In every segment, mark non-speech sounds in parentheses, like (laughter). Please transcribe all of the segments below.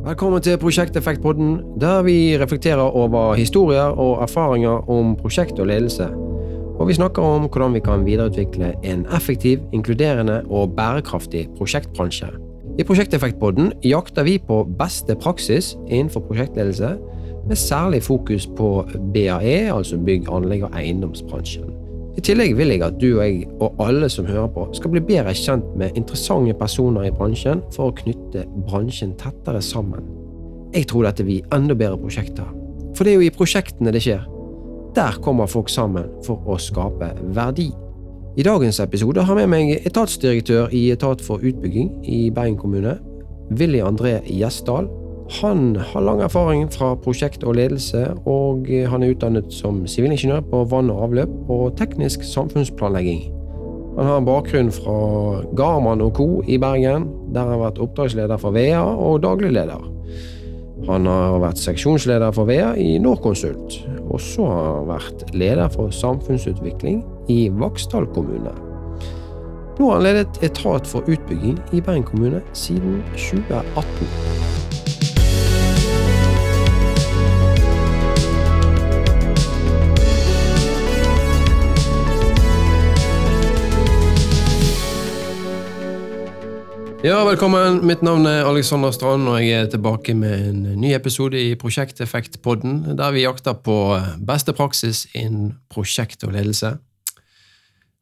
Velkommen til Prosjekteffektpodden, der vi reflekterer over historier og erfaringer om prosjekt og ledelse. Og vi snakker om hvordan vi kan videreutvikle en effektiv, inkluderende og bærekraftig prosjektbransje. I Prosjekteffektpodden jakter vi på beste praksis innenfor prosjektledelse, med særlig fokus på BAE, altså bygg, anlegg og eiendomsbransjen. I tillegg vil jeg at du og jeg, og alle som hører på, skal bli bedre kjent med interessante personer i bransjen for å knytte bransjen tettere sammen. Jeg tror dette blir enda bedre prosjekter, for det er jo i prosjektene det skjer. Der kommer folk sammen for å skape verdi. I dagens episode har jeg med meg etatsdirektør i Etat for utbygging i Bergen kommune, Willy André Gjesdal, han har lang erfaring fra prosjekt og ledelse, og han er utdannet som sivilingeniør på vann og avløp og teknisk samfunnsplanlegging. Han har en bakgrunn fra Garman Co. i Bergen, der han har vært oppdragsleder for VEA og daglig leder. Han har vært seksjonsleder for VEA i Norconsult, og så har han vært leder for samfunnsutvikling i Vaksdal kommune. Nå har han ledet etat for utbygging i Bergen kommune siden 2018. Ja, velkommen. Mitt navn er Alexander Strand, og jeg er tilbake med en ny episode i Prosjekteffektpodden, der vi jakter på beste praksis innen prosjekt og ledelse.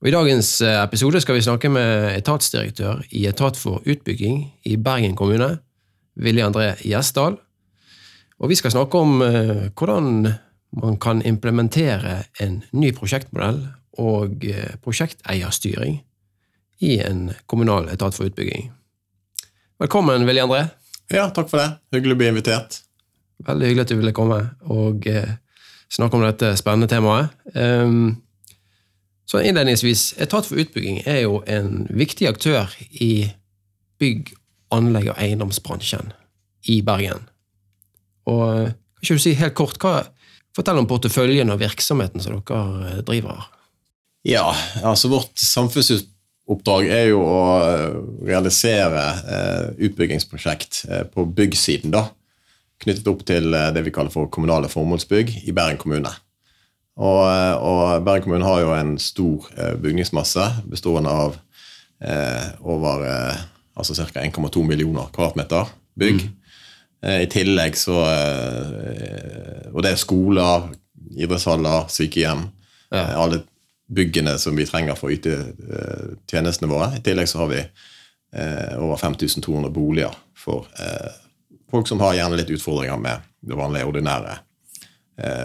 Og I dagens episode skal vi snakke med etatsdirektør i Etat for utbygging i Bergen kommune, Vilje André Gjesdal. Og vi skal snakke om uh, hvordan man kan implementere en ny prosjektmodell og prosjekteierstyring i en kommunal etat for utbygging. Velkommen, Willy André. Ja, takk for det. Hyggelig å bli invitert. Veldig hyggelig at du ville komme og eh, snakke om dette spennende temaet. Um, så innledningsvis, Etat for utbygging er jo en viktig aktør i bygg-, anlegg- og eiendomsbransjen i Bergen. Og eh, kan ikke du si helt kort, hva, Fortell om porteføljen og virksomheten som dere driver driver. Ja, altså vårt samfunnsutbygging oppdrag er jo å eh, realisere eh, utbyggingsprosjekt eh, på byggsiden. da, Knyttet opp til det vi kaller for kommunale formålsbygg i Bergen kommune. Og, og Bergen kommune har jo en stor bygningsmasse bestående av eh, over eh, altså ca. 1,2 millioner kvadratmeter bygg. Mm. Eh, I tillegg så Og det er skoler, idrettshaller, sykehjem. Ja. alle byggene som vi trenger for å yte uh, tjenestene våre. I tillegg så har vi uh, over 5200 boliger for uh, folk som har gjerne litt utfordringer med det vanlige, ordinære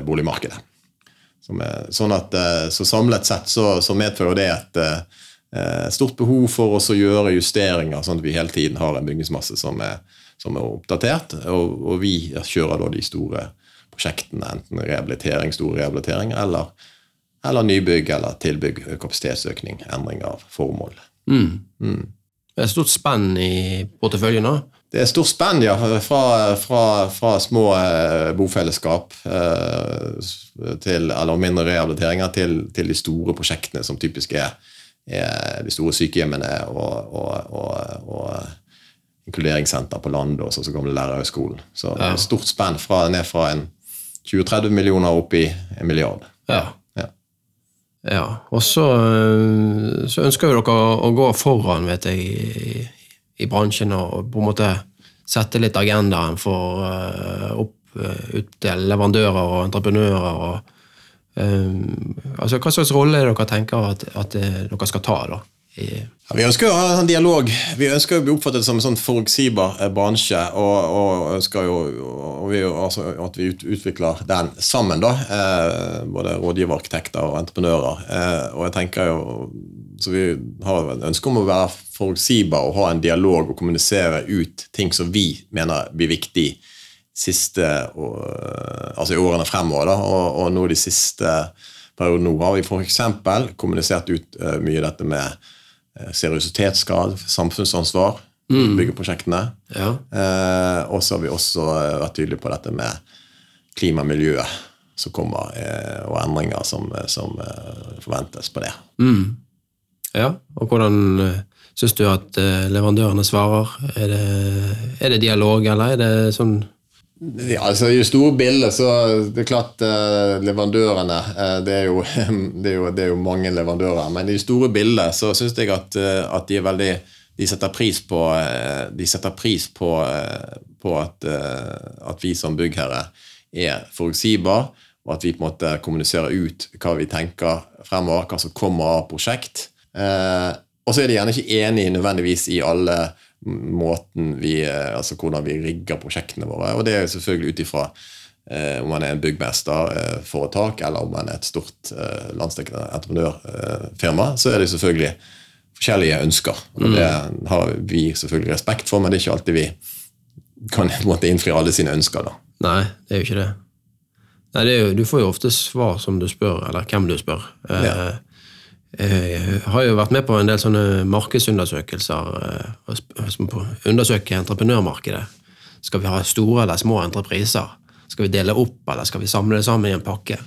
boligmarkedet. Sånn at, så samlet sett så, så medfører det et stort behov for oss å gjøre justeringer, sånn at vi hele tiden har en bygningsmasse som er, som er oppdatert. Og, og, vi kjører da de store prosjektene, enten rehabilitering, store rehabiliteringer eller eller nybygg eller tilbygg, kapasitetsøkning, endring av formål. Mm. Mm. Det er stort spenn i porteføljen òg? Det er stort spenn, ja. Fra, fra, fra små eh, bofellesskap eh, til, eller mindre rehabiliteringer til, til, de store prosjektene, som typisk er, er de store sykehjemmene og, og, og, og inkluderingssenter på landet og så gamle lærerhøgskolen. Så ja. stort spenn fra, ned fra 20-30 millioner opp i en milliard. Ja. Ja, og så, eh, så ønsker jo dere å gå foran, vet jeg, i, i, bransjen og på en måte sette litt agendaen for uh, opp uh, til leverandører og entreprenører. og um, altså Hva slags rolle er det dere tenker at, at dere skal ta? da? Ja, vi ønsker jo å ha en dialog. Vi ønsker å bli oppfattet som en sånn forutsigbar eh, bransje. Og, og ønsker jo og vi, altså, at vi utvikler den sammen, da. Eh, både rådgiverarkitekter og entreprenører. Eh, og jeg tenker jo så Vi har et ønske om å være forutsigbar og ha en dialog og kommunisere ut ting som vi mener blir viktig siste, og, altså i årene fremover. Da. Og, og nå de siste periodene har vi f.eks. kommunisert ut uh, mye dette med Eh, seriøsitetsgrad, samfunnsansvar, mm. byggeprosjektene. Ja. Eh, og så har vi også eh, vært tydelige på dette med klima og miljø som kommer, eh, og endringer som, som eh, forventes på det. Mm. Ja, og hvordan Syns du at eh, leverandørene svarer? Er det, er det dialog, eller er det sånn Ja, altså I det store bildet så det er klart eh, leverandørene eh, det, er jo, (laughs) det, er jo, det er jo mange leverandører. Men i det store bildet så syns jeg at, eh, at de er veldig de setter pris på, eh, de setter pris på, eh, på at, eh, at, vi som byggherre er forutsigbare, og at vi på en måte kommuniserer ut hva vi tenker fremover, hva som kommer av prosjekt. og så er de gjerne ikke enig nødvendigvis i alle måten vi, altså hvordan vi rigger prosjektene våre. Og det er selvfølgelig ut ifra om man er en byggmesterforetak eller om man er et stort eh, landsdekkende entreprenørfirma, så er det selvfølgelig forskjellige ønsker. Og Det har vi selvfølgelig respekt for, men det er ikke alltid vi kan måte, innfri alle sine ønsker. da. Nei, det er jo ikke det. Nei, det jo, Du får jo ofte svar som du spør, eller hvem du spør. Eh, ja. Jeg har jo vært med på en del sånne markedsundersøkelser. Som undersøker entreprenørmarkedet. Skal vi ha store eller små entrepriser? Skal vi dele opp, eller skal vi samle det sammen i en pakke?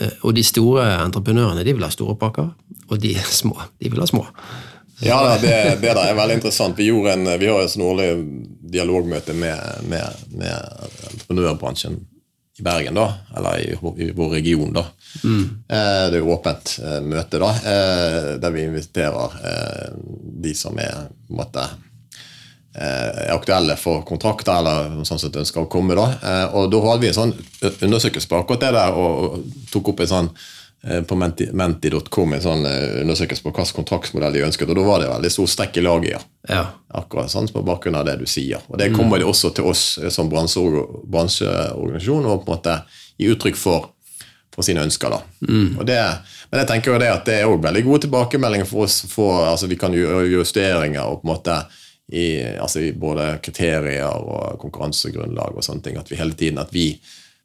Eh, og de store entreprenørene de vil ha store pakker, og de (laughs) små de vil ha små. Ja, det, det er veldig interessant. Vi, en, vi har et sånn årlig dialogmøte med, med, med, entreprenørbransjen i Bergen, da, eller i, i vår region. da. Mm. Eh, det er jo åpent eh, møte da, der vi inviterer de som er på en måte Eh, er aktuelle for kontrakter, eller sånn sett ønsker å komme. da. Eh, og Da hadde vi en sånn undersøkelse på akkurat det der, og tok opp en sånn eh, på menti.com en sånn undersøkelse på hvilken kontraktsmodell de ønsket. og Da var det veldig stor strekk i laget. Ja. ja. Akkurat sånn på bakgrunn av det du sier. Og Det kommer mm. de også til oss som bransjeorganisasjon og på en måte gi uttrykk for, for sine ønsker. da. Mm. Det, men jeg tenker jo det at det er også veldig gode tilbakemeldinger for oss. For, altså Vi kan gjøre justeringer og på en måte i, altså i både kriterier og konkurransegrunnlag og sånne ting. At vi hele tiden at vi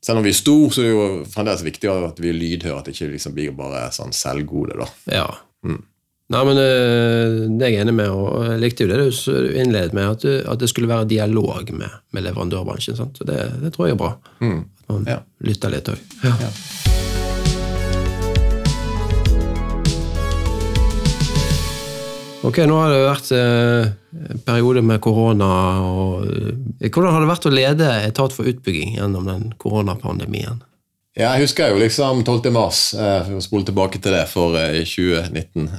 selv om vi er stor, så er det jo fremdeles viktig at vi er lydhøre. At det ikke liksom blir bare sånn selvgode. da. Ja. Mm. Nei, men eh, Det er jeg enig med, og jeg likte jo det du innledet med, at, du, at det skulle være dialog med, med leverandørbransjen. Sant? Så det, det, tror jeg er bra. Mm. At man ja. lytter litt òg. Ja. ja. Ok, nå har det vært eh, en periode med korona. Og, eh, hvordan har det vært å lede etat for utbygging gjennom den koronapandemien? Ja, jeg husker jo liksom 12. mars, eh, for å spole tilbake til det, for 2019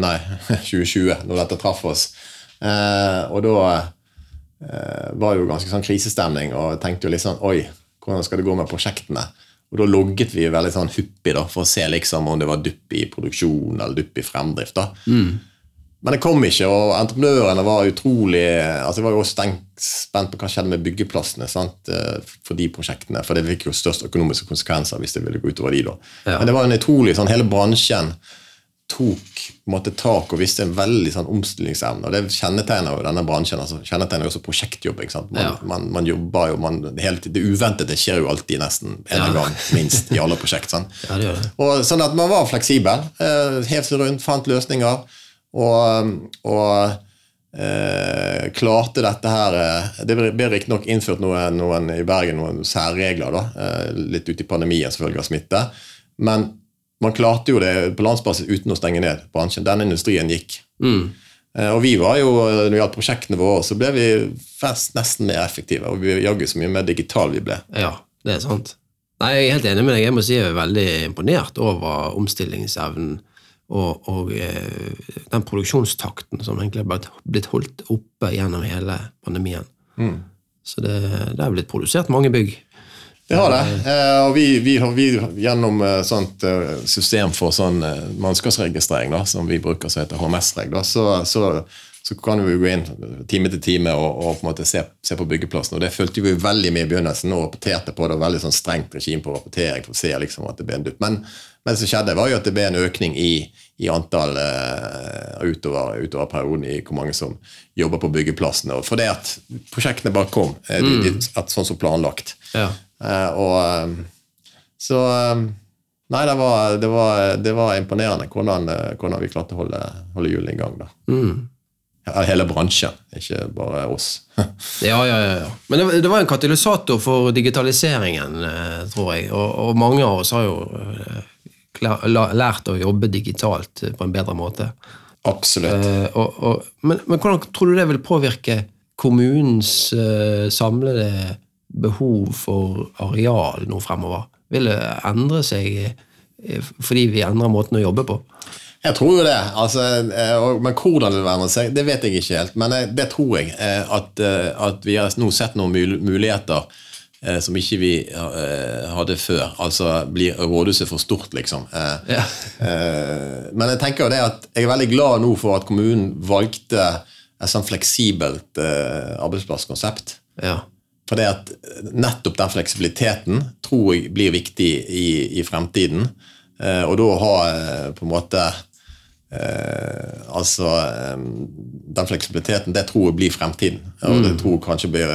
Nei, (laughs) 2020, når dette traff oss. Og da var det jo ganske sånn krisestemning, og jeg tenkte jo litt sånn Oi, hvordan skal det gå med prosjektene? Og Da logget vi veldig sånn hyppig da, for å se liksom om det var dupp i produksjon eller dupp i fremdrift. da. Mm. Men det kom ikke, og entreprenørene var utrolig altså Jeg var jo også spent på hva skjedde med byggeplassene sant, eh, for de prosjektene. For det fikk jo størst økonomiske konsekvenser hvis det ville gå utover de da. Ja. Men det var en utrolig sånn, Hele bransjen tok måtte, tak og viste en veldig sånn omstillingsevne. og Det kjennetegner jo denne bransjen. altså kjennetegner jo også prosjektjobbing. Man, ja. man, man jobber jo, man, helt, Det uventede skjer jo alltid nesten en ja. gang, minst, i alle prosjekt. sant? (laughs) Ja, det gjør det. Og Sånn at man var fleksibel. Eh, Hev seg rundt, fant løsninger. Og, og eh, klarte dette her eh, Det ble riktignok innført noen, noen, i Bergen noen særregler, da, eh, litt ut i pandemien selvfølgelig av smitte. Men man klarte jo det på landsbasis uten å stenge ned bransjen. Denne industrien gikk. Mm. Eh, og vi var jo, Når det gjaldt prosjektene våre, så ble vi fast nesten mer effektive. Og vi jaggu så mye mer digital vi ble. Ja, det er sant. Nei, Jeg er helt enig med deg. Jeg må si jeg er veldig imponert over omstillingsevnen og, og eh, den produksjonstakten som egentlig har blitt holdt oppe gjennom hele pandemien. Mm. Så det, det er blitt produsert mange bygg. Det har det. Eh, og vi, vi, vi gjennom eh, sånt system for sånn mannskapsregistrering, da, som vi bruker som heter HMS-reg, så, så, så, kan vi gå inn time til time og, og på en måte se, se, på byggeplassen. og Det fulgte vi veldig med i begynnelsen og rapporterte på det. Veldig sånn strengt regime på rapportering for å se liksom at det ble en dupp. Men men det som skjedde, var jo at det ble en økning i, i antall uh, utover, utover, perioden i hvor mange som jobber på byggeplassene. For det at prosjektene bare kom, uh, de, de, mm. at, sånn som planlagt. Ja. Uh, og Så Nei, det var, det var, det var imponerende hvordan, hvordan, vi klarte å holde, holde hjulene i gang. da. Mm. Hele bransjen, ikke bare oss. (laughs) ja, ja, ja. Men det, det, var en katalysator for digitaliseringen, tror jeg. Og, og mange av oss har jo lært å jobbe digitalt på en bedre måte. Absolutt. Uh, og, og, men, men hvordan tror du det vil påvirke kommunens uh, samlede behov for areal nå fremover? Vil det endre seg eh, fordi vi endrer måten å jobbe på? Jeg tror jo det. Altså, eh, men hvordan det vil endre seg, det vet jeg ikke helt. Men eh, det tror jeg. eh, At, eh, at vi har nå sett noen mul- muligheter eh, som ikke vi eh, hadde før. Altså blir rådhuset for stort, liksom. Eh, Ja. eh, Men jeg tenker jo det at jeg er veldig glad nå for at kommunen valgte et sånn fleksibelt eh, arbeidsplasskonsept. Ja. For det at nettopp den fleksibiliteten tror jeg blir viktig i, i fremtiden. Eh, og da ha på en måte eh, Altså Den fleksibiliteten, det tror jeg blir fremtiden. Og det tror jeg kanskje blir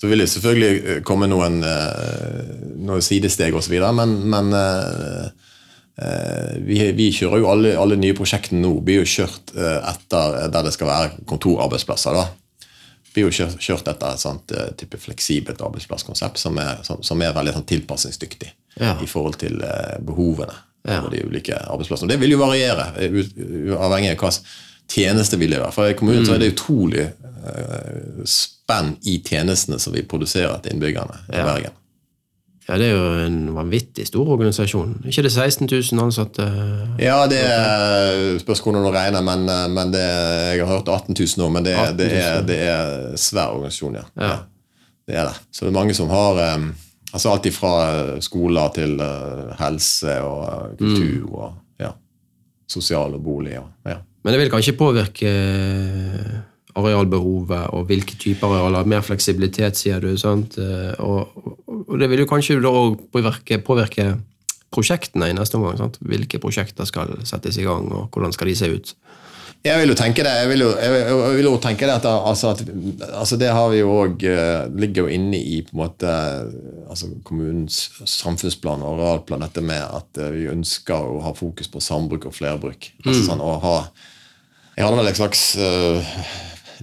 Så vil det selvfølgelig eh, komme noen, eh, noen sidesteg osv., men, men eh, vi, vi kjører jo alle, alle nye prosjektene nå blir jo kjørt etter der det skal være kontorarbeidsplasser. da blir jo kjørt, kjørt etter et sånt type fleksibelt arbeidsplasskonsept som er, som, som er veldig sånn tilpasningsdyktig Ja. i forhold til eh, behovene Ja. på de ulike arbeidsplassene. Det vil jo variere, avhengig uavhengig av hva tjeneste vi leverer. For i kommunen så er det utrolig eh, spenn i tjenestene som vi produserer til innbyggerne i Ja. Bergen. ja, det er jo en vanvittig stor organisasjon. ikke det 16 000 ansatte? Ja, det er, spørs hvordan du regner, men, eh, men det, jeg har hørt 18 000 nå, men det, 18 000. det, er, det er svær organisasjon, ja. Ja. Det er det. Så det er mange som har eh, altså alt fra skoler til eh, helse og eh, kultur Mm. og ja, sosial og bolig. Og, ja. Men det vil kanskje påvirke arealbehovet og hvilke typer arealer. Mer fleksibilitet, sier du. Eh, Og, og det vil jo kanskje også påvirke, påvirke prosjektene i neste omgang. sant? Hvilke prosjekter skal settes i gang, og hvordan skal de se ut? Jeg vil jo tenke det jeg vil jo, jeg vil, jo tenke det at, altså, at altså det har vi jo òg ligger jo inne i på en måte altså kommunens samfunnsplan og arealplan, dette med at eh, vi ønsker å ha fokus på sambruk og flerbruk. Altså sånn å ha Jeg hadde vel et slags eh,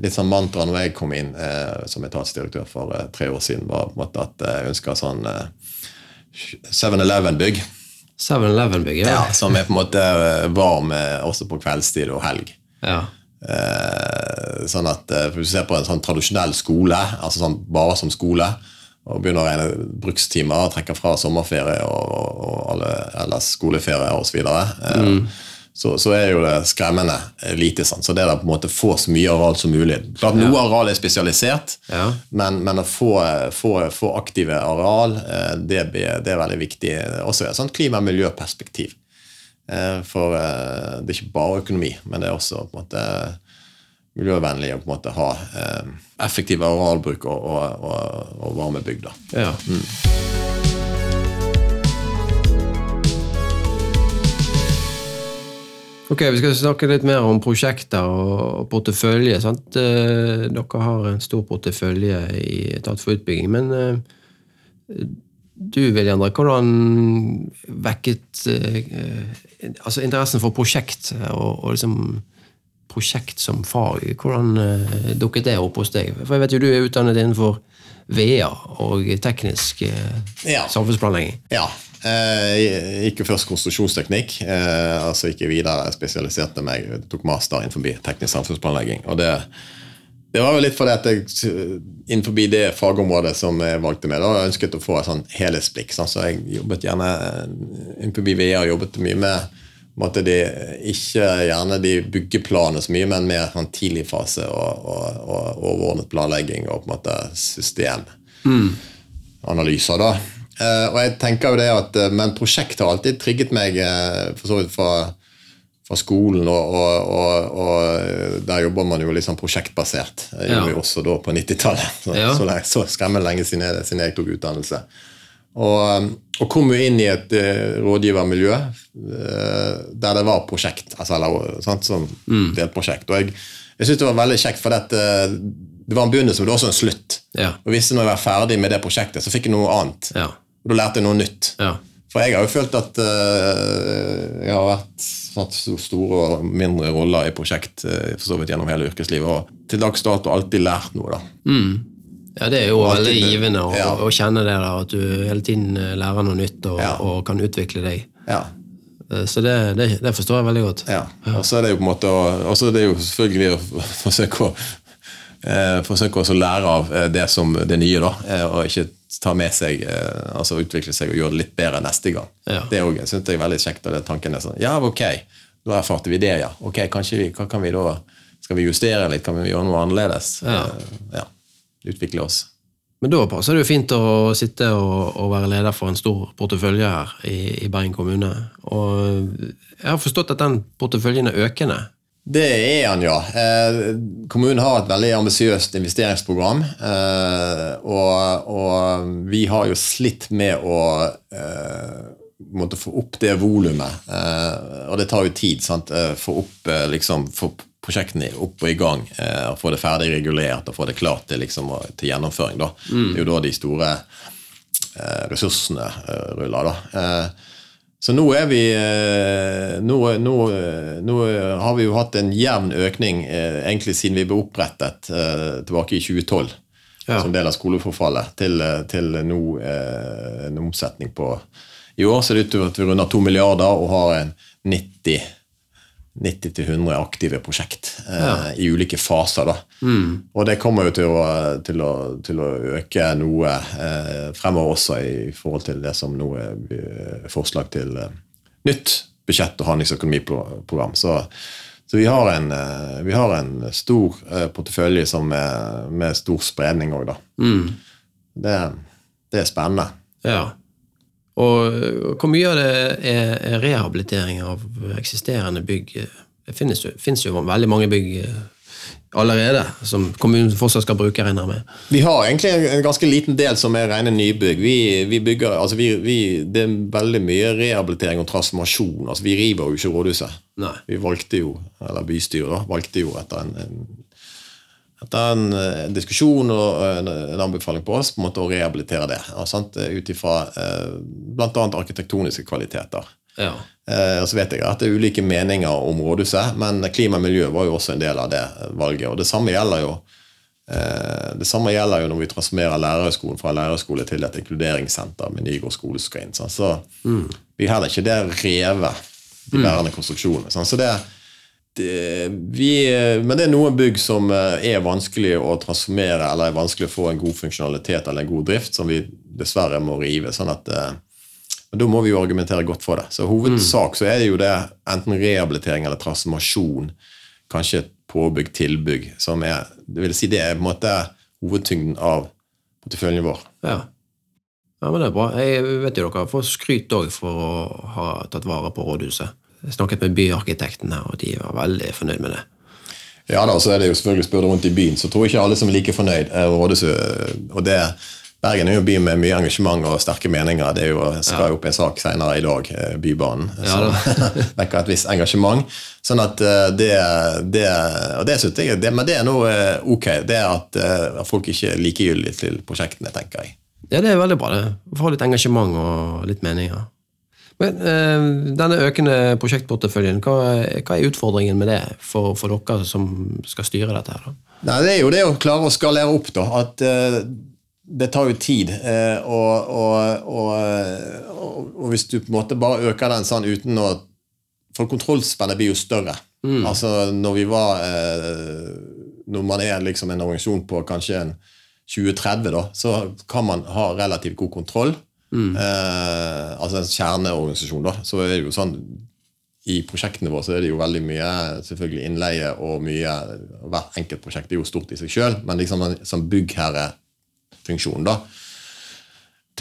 litt sånn mantra når jeg kom inn eh, som etatsdirektør for eh, tre år siden, var på en måte at jeg ønska sånn eh, 7-Eleven-bygg. 7-Eleven-bygg, Ja, ja. som er på en måte eh, varm eh, også på kveldstid og helg. ja. Eh, sånn at eh, Hvis du ser på en sånn tradisjonell skole, altså sånn bare som skole, og begynner å regne brukstimer, og trekke fra sommerferie og, og alle ellers skoleferie osv., eh, så så er jo det skremmende lite. Sant? Så det er da på en måte få så mye areal som mulig. Klart Noe areal er spesialisert, Ja. men, men å få, få, få aktive areal, eh, det, det er veldig viktig. Også i et sånt klima- og miljøperspektiv. Eh, For eh, det er ikke bare økonomi, men det er også på en måte miljøvennlig å på en måte ha eh, effektiv arealbruk og, og, og, og varme bygg. da. ja. Ok, Vi skal snakke litt mer om prosjekter og portefølje. sant? Eh, Dere har en stor portefølje i Etat for utbygging. Men du, du, Viljandre, hvordan vekket eh, altså interessen for prosjekt og, og liksom prosjekt som fag? Hvordan eh, dukket det opp hos deg? For jeg vet jo du er utdannet innenfor VEA og teknisk eh, samfunnsplanlegging. Ja. Eh, jeg gikk jo først konstruksjonsteknikk, eh, altså ikke videre spesialiserte meg. Jeg tok master innenfor teknisk samfunnsplanlegging. og det det var jo litt fordi at jeg innenfor det fagområdet som jeg valgte med, da jeg ønsket å få et sånn helhetsblikk. Sånn, så jeg jobbet gjerne innenfor VR jobbet mye med måtte de, ikke gjerne de byggeplanene så mye, men mer sånn tidlig fase og, og, og overordnet planlegging og på en måte systemanalyser. da. Eh, og jeg tenker jo det at, eh, Men prosjekt har alltid trigget meg eh, for så vidt fra, fra skolen, og, og, og, der jobber man jo litt sånn prosjektbasert. Jeg Ja. gjorde jo også da på 90-tallet. (laughs) Så, Ja. så, lenge- så skremmende lenge siden jeg, siden jeg tok utdannelse. Og, og kom jo inn i et uh, rådgivermiljø uh, der det var prosjekt, altså, eller, sant, som delprosjekt. Og jeg, jeg syntes det var veldig kjekt, for det, det var en begynnelse, men det var også en slutt. Ja. Og hvis jeg når jeg var ferdig med det prosjektet, så fikk jeg noe annet. Ja. Og da lærte jeg noe nytt. ja. For jeg har jo følt at uh, jeg har vært hatt så store og mindre roller i prosjekt uh, for så vidt gjennom hele yrkeslivet, og til dags dato alltid lært noe. da. Ja, det er jo alltid, veldig givende å, ja. å kjenne det da, at du hele tiden eh, lærer noe nytt og, Ja. og kan utvikle deg. Ja. Så det, det, det forstår jeg veldig godt. Ja. Og så er det jo på en måte og så er det jo selvfølgelig å (laughs) forsøke å forsøke også å lære av eh, det som det nye, da. Eh, og ikke ta med seg eh, altså utvikle seg og gjøre det litt bedre neste gang. Ja. Det er også- jeg er veldig kjekt. Og det tanken er sånn Ja, ok, da erfarte vi det, ja. Ok, kanskje vi, hva kan vi da Skal vi justere litt? Kan vi gjøre noe annerledes? Ja. Eh, ja. Utvikle oss. Men da passer det jo fint å sitte og, og være leder for en stor portefølje her i, i Bergen kommune. Og jeg har forstått at den porteføljen er økende. Det er han, ja. Eh, kommunen har et veldig ambisiøst investeringsprogram. Eh, og, og vi har jo slitt med å eh, måtte få opp det volumet. Og det tar jo tid. sant? Få opp liksom, få prosjektene opp og i gang. Og Få det ferdig regulert og få det klart til, liksom, til gjennomføring. da. Det er jo da de store ressursene ruller. da. Eh, så nå er vi eh, nå, nå, eh, nå har vi jo hatt en jevn økning eh, egentlig siden vi ble opprettet eh, tilbake i 2012 Ja. som del av skoleforfallet, til, eh, til nå eh, en omsetning på I år ser det ut til at vi runder to milliarder og har en 90 90-100 aktive prosjekt eh, i ulike faser. da. Og det kommer jo til å, til å, til å øke noe eh, fremover også i forhold til det som nå er eh, forslag til eh, nytt budsjett- og handlingsøkonomiprogram. Så, så vi, har en, eh, vi har en stor portefølje som er, med stor spredning òg, da. Det, det er spennende. Ja. Og hvor mye av det er, er rehabilitering av eksisterende bygg? Det finnes jo, finnes jo veldig mange bygg eh, allerede som kommunen fortsatt skal bruke, regner med. Vi har egentlig en- en ganske liten del som er rene nybygg. Vi, vi bygger, altså vi, vi, det er veldig mye rehabilitering og transformasjon. Altså vi river jo ikke rådhuset. Nei. Vi valgte jo, eller bystyret valgte jo etter en, en, etter en eh, diskusjon og en, en anbefaling på oss på en måte å rehabilitere det. Ut ifra eh, bl.a. arkitektoniske kvaliteter. Ja. Eh, og så vet jeg at det er ulike meninger om rådhuset, men klima og miljø var jo også en del av det valget. Og det samme gjelder jo eh, det samme gjelder jo når vi transformerer lærerhøgskolen fra lærerhøgskole til et inkluderingssenter med Nygård skole som skal inn. sant? Så vi er heller ikke det revet, de bærende konstruksjonene. Så det, det, vi, men det er noen bygg som eh, er vanskelig å transformere, eller er vanskelig å få en god funksjonalitet eller en god drift, som vi dessverre må rive. sånn at og men da må vi jo argumentere godt for det. Så hovedsak så er det jo det enten rehabilitering eller transformasjon, kanskje et påbygg, tilbygg, som er Det vil si det er på en måte hovedtyngden av porteføljen vår. ja. Ja, men det er bra. Jeg vet jo dere får skryt òg for å ha tatt vare på rådhuset. Jeg snakket med byarkitektene, og de var veldig fornøyd med det. Ja da, så er det jo selvfølgelig Spør du rundt i byen, så tror jeg ikke alle som er like fornøyd. eh, Rådhuset, og det, Bergen er jo en by med mye engasjement og sterke meninger. Det er jo, skal jo opp en sak senere i dag, Bybanen, Bybanen, Ja, som (laughs) vekker et visst engasjement. Sånn at eh, det, det Og det synes jeg, det, men det er nå eh, ok. Det er at eh, folk ikke er likegyldige til prosjektene, tenker jeg. Ja, det er veldig bra. det. Få litt engasjement og litt meninger. Men eh, denne økende prosjektporteføljen, hva, hva er utfordringen med det for, for dere som skal styre dette? her da? Nei, Det er jo det å klare å skalere opp, da. At eh, det tar jo tid. eh, og, og, og, og, hvis du på en måte bare øker den sånn uten å For kontrollspennet blir jo større. Altså når vi var eh, Når man er liksom en organisasjon på kanskje en 2030, da, så kan man ha relativt god kontroll. Eh, altså en kjerneorganisasjon, da. Så er det jo sånn i prosjektene våre så er det jo veldig mye selvfølgelig innleie og mye Hvert enkelt prosjekt er jo stort i seg sjøl, men liksom en, sånn byggherrefunksjon, da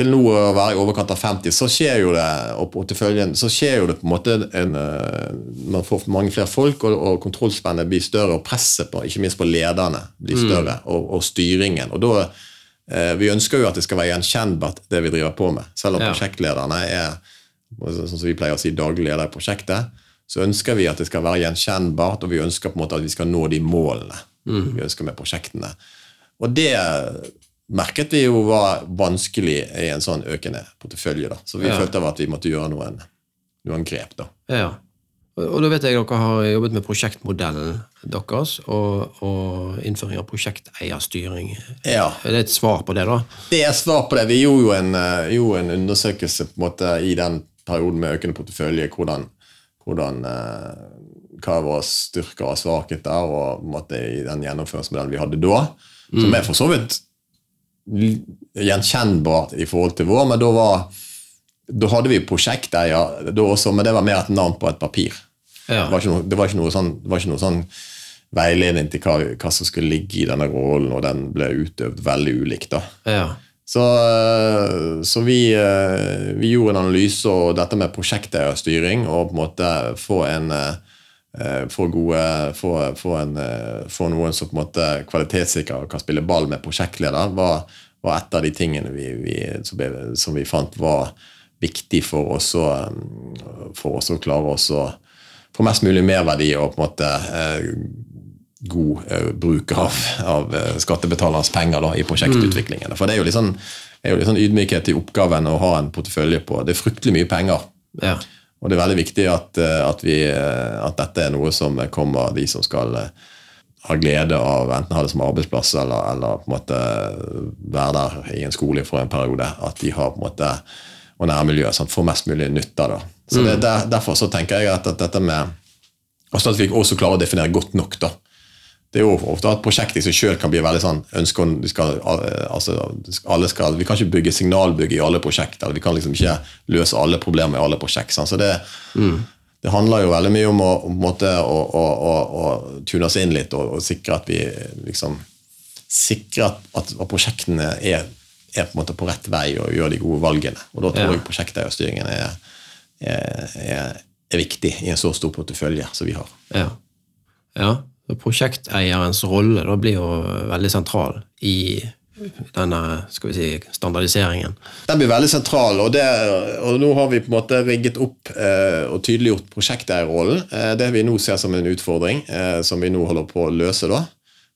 Til nå å være i overkant av 50, så skjer jo det og porteføljen, så skjer jo det på en måte en, eh, Man får mange flere folk, og, og kontrollspennet blir større, og presset på, ikke minst på lederne blir større, og, og styringen. og da Vi ønsker jo at det skal være gjenkjennbart, det vi driver på med. Selv om Ja. prosjektlederne er sånn som vi pleier å si, daglig leder i prosjektet, så ønsker vi at det skal være gjenkjennbart, og vi ønsker på en måte at vi skal nå de målene vi ønsker med prosjektene. Og det merket vi jo var vanskelig i en sånn økende portefølje. da. Så vi Ja. følte at vi måtte gjøre noen, noen grep. da. Ja. Og, da vet jeg dere har jobbet med prosjektmodellen deres, og, og innføring av prosjekteierstyring. Ja, Er det et svar på det, da? Det er svar på det. Vi gjorde jo en, eh, gjorde en undersøkelse på en måte i den perioden med økende portefølje, hvordan hvordan eh, hva er våre styrker og svakheter og måte, i den gjennomføringsmodellen vi hadde da. Som er for så vidt gjenkjennbart i forhold til vår, men da var da hadde vi prosjekteier da også, men det var mer et navn på et papir. Ja. Det var noe, det var sånn, det var ikke noe sånn veiledning til hva, hva som skulle ligge i denne rollen, og den ble utøvd veldig ulikt. da. Ja. Så, eh, så vi, eh, vi gjorde en analyse og dette med prosjekteierstyring, og på en måte få en eh, få, gode, få, få, en, få noen som på en måte kvalitetssikrer og kan spille ball med prosjektleder, var, var et av de tingene vi, vi, som, ble, som vi fant var viktig for oss å, eh, for oss å klare oss å få mest mulig merverdi og på en måte eh, god eh, bruk av, av eh, skattebetalernes penger da, i prosjektutviklingen. For det er jo litt sånn, er jo litt sånn ydmykhet i oppgaven å ha en portefølje på. Det er fryktelig mye penger. Ja. Og det er veldig viktig at, at, vi, at dette er noe som kommer de som skal ha glede av enten ha det som arbeidsplass eller, eller på en måte være der i en skole for en periode. At de har på en måte og nærmiljøet sant, får mest mulig nytte av det. Så det, der, Derfor så tenker jeg at, at dette med også at vi også klarer å definere godt nok. da. Det er jo ofte at prosjektet i seg selv kan bli veldig sånn ønske om vi skal, altså, alle skal, Vi kan ikke bygge signalbygg i alle prosjekter. Vi kan liksom ikke løse alle problemer i alle prosjekter. Sånn. Så det, det handler jo veldig mye om å, måte, å, å, å, tune oss inn litt og, og sikre at vi liksom sikre at, at, prosjektene er, er på en måte på rett vei og gjør de gode valgene. Og Da tror Ja. jeg prosjekteierstyringen er, er, er, viktig i en så stor portefølje som vi har. Ja. ja. Prosjekteierens rolle da blir jo veldig sentral i denne skal vi si, standardiseringen. Den blir veldig sentral, og, det, og nå har vi på en måte rigget opp eh, og tydeliggjort prosjekteierrollen. Eh, det vi nå ser som en utfordring, eh, som vi nå holder på å løse, da,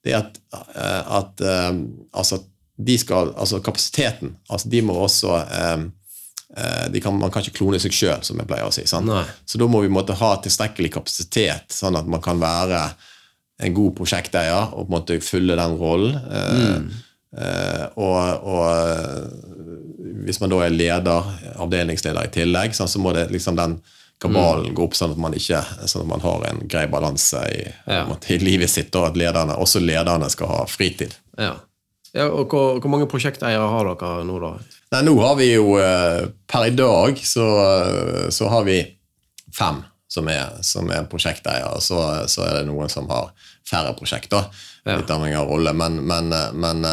det er at, eh, at eh, altså, de skal, altså kapasiteten altså De må også eh, eh, kan, Man kan ikke klone seg sjøl, som jeg pleier å si. Så da må vi måtte ha tilstrekkelig kapasitet, sånn at man kan være en god prosjekteier og på en måte fylle den rollen. Mm. eh, og, og eh, hvis man da er leder, avdelingsleder i tillegg, sånn, så må det liksom den kabalen gå opp sånn at man ikke sånn at man har en grei balanse i, Ja. i livet sitt, og at lederne, også lederne skal ha fritid. Ja. Ja og hvor, hvor mange prosjekteiere har dere nå, da? Nei, nå har vi jo eh, Per i dag så, så har vi fem som er, som er prosjekteiere. Så, så er det noen som har færre prosjekter. Ja. Litt avhengig av rolle, men, men, men,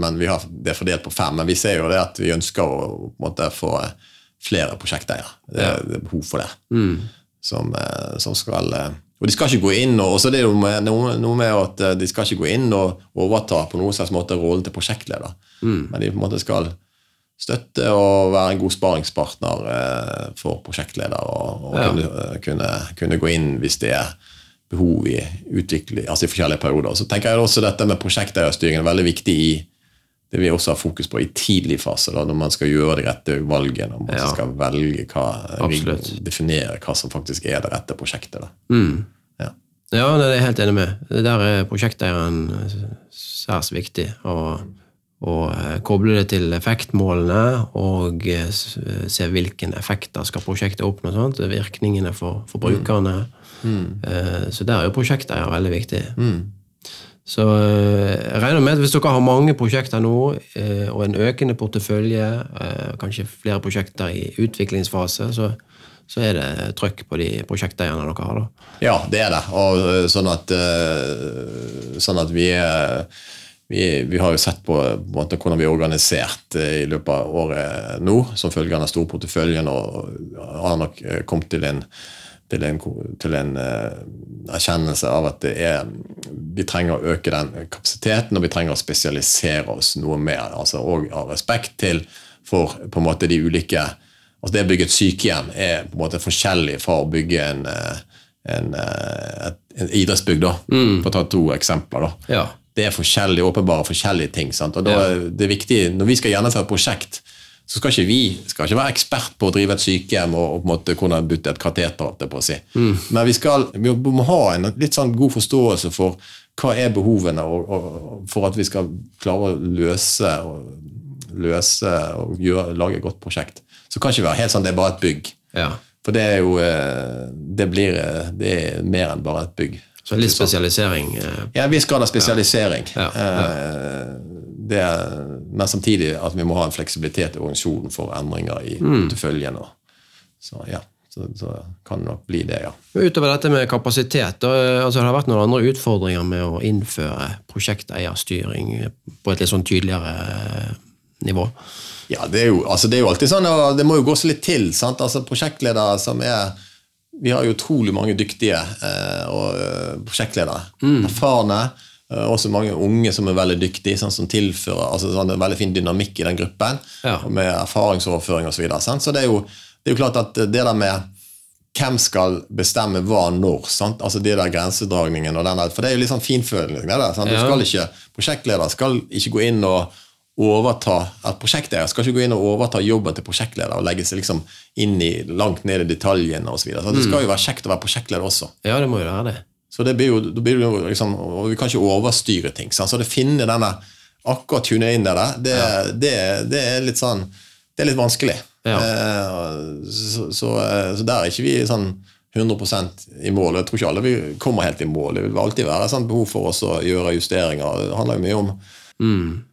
men vi har det er fordelt på fem. Men vi ser jo det at vi ønsker å måte få flere prosjekteiere. Det, Ja. det er behov for det. Som, eh, som skal eh, Og de skal ikke gå inn og, så så er det jo noe, noe med at eh, de skal ikke gå inn og overta på noen slags måte rollen til prosjektleder. Men de på en måte skal støtte og være en god sparingspartner eh, for prosjektleder. Og, og Ja. kunne, kunne, kunne gå inn hvis det er behov i utvikling, altså i forskjellige perioder. Så tenker jeg også dette med prosjekteierstyring er veldig viktig i det vi også har fokus på i tidlig fase, da, når man skal gjøre de rette valgene. Når man Ja. skal velge hva, definere hva som faktisk er det rette prosjektet. Mm. Ja. Ja, det er jeg helt enig med. Der er prosjekteieren særs viktig. Å og eh, koble det til effektmålene og eh, se hvilken effekter skal prosjektet oppnå. Sant? Virkningene for, for brukerne. Eh, Så der er jo prosjekteier veldig viktig. Så eh, jeg regner med at hvis dere har mange prosjekter nå, eh, og en økende portefølje, eh, kanskje flere prosjekter i utviklingsfase, så, så er det trøkk på de prosjekteierne dere har. da. Ja, det er det. Og sånn at, sånn at vi, vi, vi har jo sett på, på hvordan vi er organisert i løpet av året nå, som følge av den store porteføljen, og har nok kommet til en, til en, til en uh, erkjennelse av at det er, vi trenger å øke den kapasiteten, og vi trenger å spesialisere oss noe mer. altså Og av respekt til for på en måte de ulike altså Det å bygge et sykehjem er på en måte forskjellig fra å bygge en, eh, en, eh, en idrettsbygg, da, for å ta to eksempler. da. Ja. Det er forskjellige, åpenbare forskjellige ting. sant? Og da Ja. er det viktig, Når vi skal gjennomføre et prosjekt, så skal ikke vi skal ikke være ekspert på å drive et sykehjem og, og på en måte kunne bytte et kateter. på å si. Men vi, skal, vi må ha en litt sånn god forståelse for hva er behovene, og, og, for at vi skal klare å løse og, løse og gjøre, lage et godt prosjekt. Så kan det ikke være helt sånn det er bare et bygg. Ja. For det er jo eh, Det blir eh, det er mer enn bare et bygg. Så litt spesialisering. eh, Ja, viss grad av spesialisering. Ja, Eh, Det er, men samtidig at vi må ha en fleksibilitet i organisasjonen for endringer i Mm. porteføljen. Mm. Så ja, så, så kan det nok bli det, ja. Utover dette med kapasitet, altså det har vært noen andre utfordringer med å innføre prosjekteierstyring på et litt sånn tydeligere eh, nivå. Ja, det er jo, altså det er jo alltid sånn, og det må jo gå seg litt til. sant? Altså Prosjektledere som er Vi har jo utrolig mange dyktige eh, og, prosjektledere. prosjektledere. Erfarne. Eh, også mange unge som er veldig dyktige, sånn, som tilfører altså sånn, er veldig fin dynamikk i den gruppen. Ja. Med erfaringsoverføring osv. Så, videre, sant? så det er, jo, det er jo klart at det der med hvem skal bestemme hva når? sant? Altså de der grensedragningen og den der, For det er jo litt sånn finfølelse. Det? Du Ja. skal ikke, Prosjektleder skal ikke gå inn og overta at prosjekteier skal ikke gå inn og overta jobben til prosjektleder og legge seg liksom inn i langt ned i detaljene osv. Det Mm. skal jo være kjekt å være prosjektleder også. Ja, det må jo være det. Så det blir jo, det blir jo liksom, og Vi kan ikke overstyre ting. Sant? Så det finne denne akkurat tune inn det der, det, det, det er litt sånn Det er litt vanskelig. Ja. Eh, så, så, eh, så der er ikke vi sånn 100% i mål. Jeg tror ikke alle vi kommer helt i mål. Det vil alltid være sånn behov for oss å gjøre justeringer. Det handler jo mye om Mm.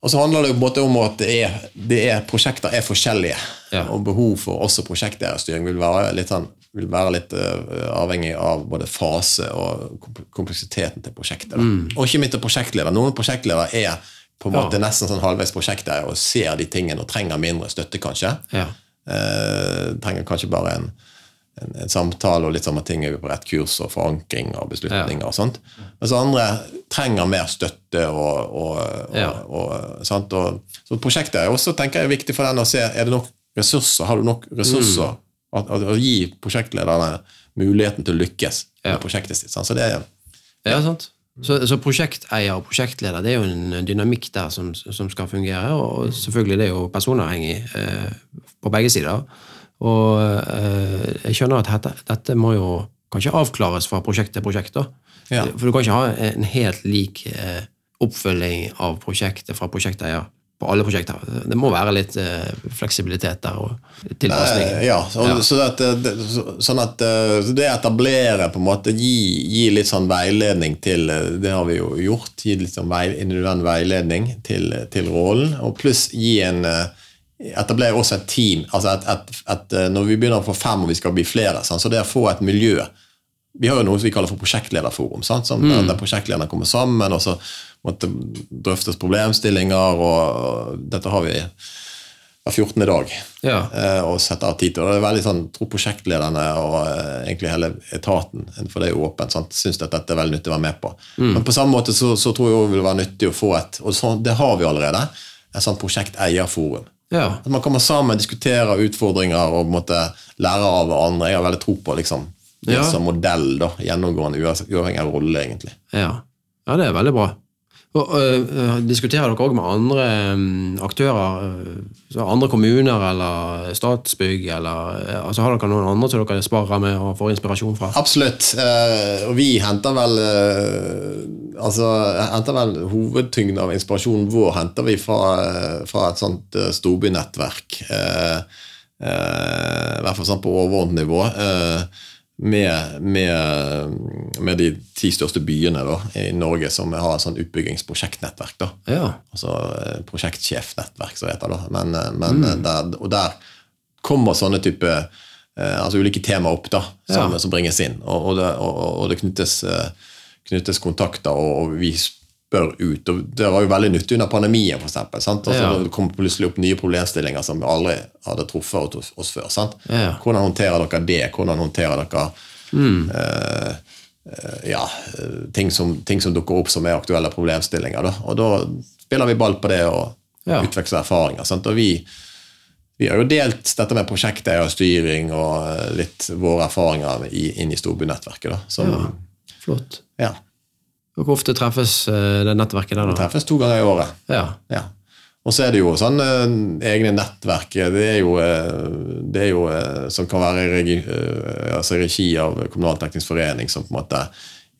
og så handler det jo måte om at det er, det er, prosjekter er forskjellige. Ja. Og behov for også prosjektstyring vil være litt, sånn, vil være litt uh, avhengig av både fase og kompleksiteten til prosjektet. Mm. Og ikke minst til prosjektleder. Noen prosjektledere er på en Ja. måte nesten sånn halvveis prosjekteier og ser de tingene og trenger mindre støtte, kanskje. Ja. Uh, trenger kanskje bare en, en, en samtale og litt samme ting er vi på rett kurs og forankring og beslutninger. og sånt. Mens andre trenger mer støtte og, og, og, Ja. og, sant? og Så prosjektet er også tenker jeg, viktig for den å se er det nok ressurser. Har du nok ressurser? At, at, å gi prosjektlederne muligheten til å lykkes Ja. med prosjektet sitt. Så det er Ja, sant. Så, så prosjekteier og prosjektleder, det er jo en dynamikk der som, som skal fungere, og selvfølgelig det er jo personavhengig eh, på begge sider. Og eh, jeg skjønner at dette, dette må jo kanskje avklares fra prosjekt til prosjekt, da. Ja. For du kan ikke ha en helt lik eh, oppfølging av prosjektet fra prosjekteier på alle prosjekter. Det må være litt eh, fleksibilitet der og tilpasning. Eh, Ja, så, Ja. Så at, eh, det- så- sånn at eh, det etablerer på en måte, gi, gi litt sånn veiledning til eh, Det har vi jo gjort. Gi litt sånn vei, individuell veiledning til, til rollen. Og pluss gi en Etablere også et team. altså at, at, eh, Når vi begynner å få fem og vi skal bli flere, sånn, så det å få et miljø vi har jo noe som vi kaller for prosjektlederforum. Sant? Som Mm. Der prosjektlederne kommer sammen, og så måtte drøftes problemstillinger. og, Dette har vi hver 14. dag Ja. eh, og setter av tid til. Det er veldig sånn, tror prosjektlederne og eh, egentlig hele etaten for det er jo åpent, sant, syns at dette er veldig nyttig å være med på. Men på samme måte så, så tror jeg det vil være nyttig å få et og så, Det har vi allerede. Et sånt prosjekteierforum. ja. At man kommer sammen, diskuterer utfordringer og måte lærer av hverandre. Jeg har veldig tro på liksom, det Ja. som modell. da, Gjennomgående, uavhengig av rolle, egentlig. Ja. ja, det er veldig bra. Og, øh, diskuterer dere òg med andre øh, aktører? øh, andre kommuner eller Statsbygg? eller øh, altså Har dere noen andre som dere sparer med og får inspirasjon fra? Absolutt. Eh, og vi henter vel altså henter vel Hovedtyngden av inspirasjonen vår henter vi fra, fra et sånt storbynettverk. Eh, eh, I hvert fall sånn på overordnet nivå. Med, med, med de ti største byene da, i Norge som har et sånn utbyggingsprosjektnettverk. da. Ja. Altså eh, prosjektsjefnettverk, som det heter. da. Men, eh, men mm. der, og der kommer sånne type eh, altså ulike temaer opp da, som, Ja. som bringes inn. Og, og, det, og, og det knyttes, knyttes kontakter, og vi spør ut. og Det var jo veldig nyttig under pandemien, sant? Altså, Ja. Det kom plutselig opp nye problemstillinger som vi aldri hadde truffet oss- før. sant? Ja. Hvordan håndterer dere det? Hvordan håndterer dere eh, eh, ja, ting som, ting som dukker opp som er aktuelle problemstillinger. Da. Og da spiller vi ball på det og Ja. utveksler erfaringer. Sant? Og vi, vi har jo delt dette med prosjekteierstyring og eh, litt våre erfaringer i, inn i storbynettverket. Da. Som, ja. Flott. ja. Hvor ofte treffes øh, det nettverket der, da? Det treffes to ganger i året. Ja. Ja. Og så er det jo sånn eh, egne nettverk Det er jo, eh, det er jo eh, som kan være i regi, eh, altså regi av Kommunal forening, som på en måte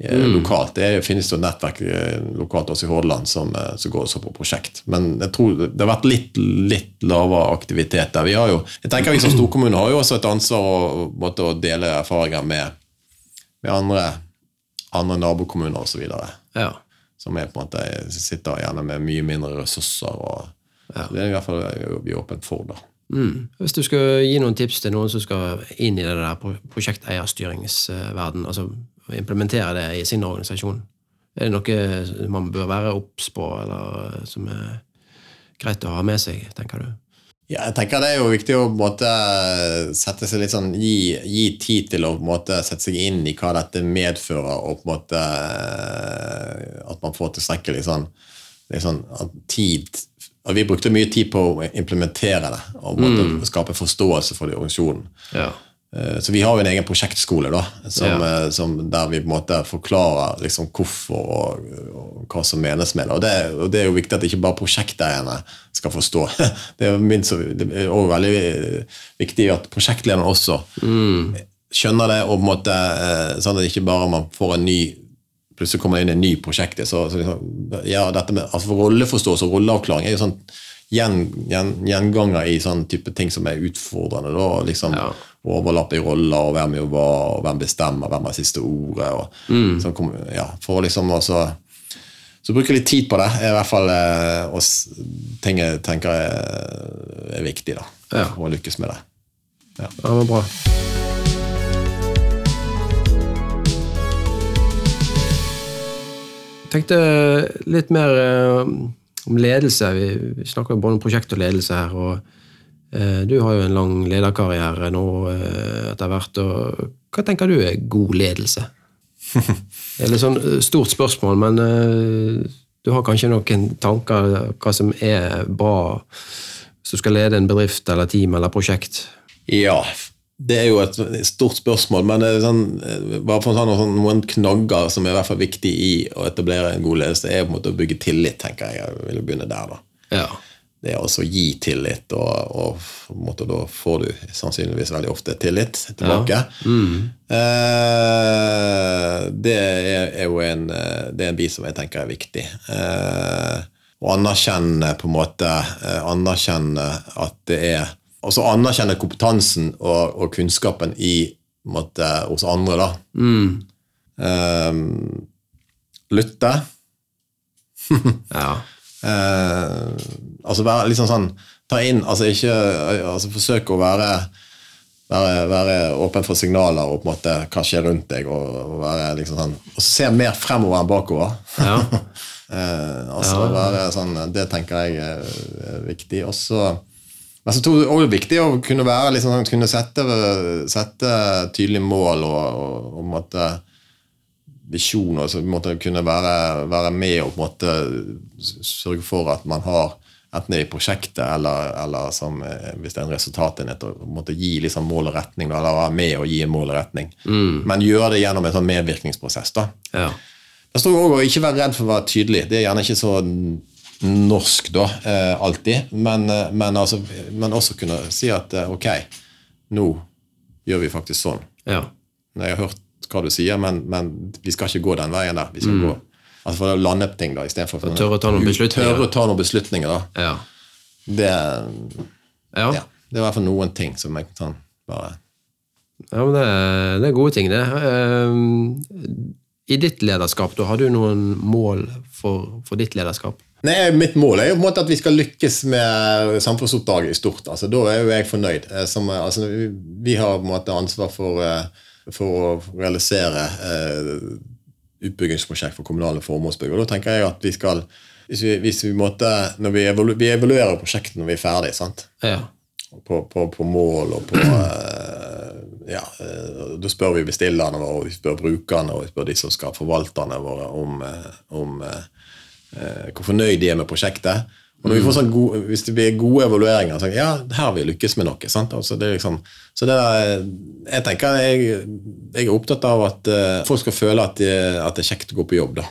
mm. lokalt. Det er, finnes jo nettverk eh, lokalt også i Hordaland som, eh, som går også på prosjekt. Men jeg tror det har vært litt, litt lavere aktivitet der. Vi har jo, jeg tenker vi som storkommune har jo også et ansvar å, måtte, å dele erfaringer med, med andre, andre nabokommuner osv. Ja. Som er på en måte, sitter gjerne med mye mindre ressurser. og Det er i hvert fall vi er åpent for. da. Mm. Hvis du skal gi noen tips til noen som skal inn i det der prosjekteierstyringsverden, altså implementere det i sin organisasjon, er det noe man bør være obs på, eller som er greit å ha med seg, tenker du? Ja, jeg tenker Det er jo viktig å måte sette seg litt sånn, gi, gi tid til å måte sette seg inn i hva dette medfører, og på en måte at man får tilstrekkelig sånn, sånn tid og Vi brukte mye tid på å implementere det og måte skape forståelse for det i organisasjonen. Ja. Eh, Så vi har jo en egen prosjektskole da, som, Ja. eh, som der vi på en måte forklarer liksom hvorfor og, og hva som menes med det. Og det, og det er jo viktig at ikke bare prosjekteierne skal forstå. (laughs) Det er også veldig viktig at prosjektlederen også skjønner det, og på en måte eh, sånn at ikke bare man får en ny plutselig kommer det inn en ny prosjekt. Så, så liksom, ja, dette med, altså for Rolleforståelse og rolleavklaring er jo sånn gjen, gjen, gjenganger i sånn type ting som er utfordrende. Da, liksom Ja. Overlappe i roller, og hvem jo var, og hvem bestemmer, hvem har siste ordet. Og, sånn, så, ja, for å liksom også så bruke litt tid på det er i hvert fall eh, og ting jeg tenker er, er viktig da, Ja. for å lykkes med det. Ja, det var bra. Jeg tenkte litt mer eh, om ledelse. Vi, snakker jo både om prosjekt og ledelse her. og Du har jo en lang lederkarriere nå eh, etter hvert. og Hva tenker du er god ledelse? Det er et sånn eh, stort spørsmål, men eh, du har kanskje noen tanker hva som er bra hvis du skal lede en bedrift eller team eller prosjekt? Ja, det er jo et stort spørsmål, men sånn, eh, bare for sånn, sånn, noen knagger som er i hvert fall viktig i å etablere en god ledelse, er på en måte å bygge tillit, tenker jeg. Jeg vil begynne der, da. Ja. Det å gi tillit, og, og da får du sannsynligvis veldig ofte tillit tilbake. Eh, det er, er jo en, eh, det er en bit som jeg tenker er viktig. Eh, å anerkjenne på en måte eh, Anerkjenne at det er Altså anerkjenne kompetansen og, og kunnskapen i måte, hos andre, da. Mm. Eh, lytte. (laughs) Ja. Eh, altså være liksom sånn Ta inn Altså ikke altså Forsøke å være, være, være åpen for signaler og på en måte hva skjer rundt deg, og, og være liksom sånn Og se mer fremover enn bakover. Ja. (laughs) eh, altså være sånn Det tenker jeg er, er viktig. Og så men så tror jeg også det er viktig å kunne være liksom, sånn, kunne sette, sette tydelige mål og, og, og måte visjoner, så måtte kunne være, være med og på en måte sørge for at man har enten i prosjektet eller, eller som, eh, hvis det er en resultatenhet, å måtte gi liksom mål og retning, eller være med og gi mål og retning. Men gjøre det gjennom en sånn medvirkningsprosess. da. ja. Det står også å ikke være redd for å være tydelig. Det er gjerne ikke så norsk da, eh, alltid, men, eh, men, altså, men også kunne si at ok, nå gjør vi faktisk sånn. ja. Jeg har hørt hva du sier, men, men vi skal ikke gå den veien der. Vi skal gå altså for å lande på ting, da, istedenfor å tørre å ta noen beslutninger. Tørre å ta noen beslutninger, da. Ja. Det, Ja. ja, det er i hvert fall noen ting som jeg kan bare ja, men det, det er gode ting, det. Ehm, I ditt lederskap, da, har du noen mål for, for ditt lederskap? Nei, Mitt mål er jo på en måte at vi skal lykkes med samfunnsoppdraget i stort. altså Da er jo jeg fornøyd. Eh, Som, eh, altså, vi, har på en måte ansvar for, eh, for å realisere eh, utbyggingsprosjekt for kommunale formålsbygg. Og da tenker jeg at vi skal hvis vi, hvis vi måtte, når vi, evalu, vi evaluerer prosjektet når vi er ferdig, sant? Ja. På, på, på mål og på eh, ja, eh, Da spør vi bestillerne våre, vi spør brukerne og vi spør de som skal forvalterne våre om, eh, om eh, eh, hvor fornøyd de er med prosjektet. Og når vi får sånn gode, Hvis det blir gode evalueringer, så ja, her har vi lykkes med noe. sant? Altså det liksom, så det er, jeg tenker jeg, jeg er opptatt av at uh, folk skal føle at, de, at det er kjekt å gå på jobb. da.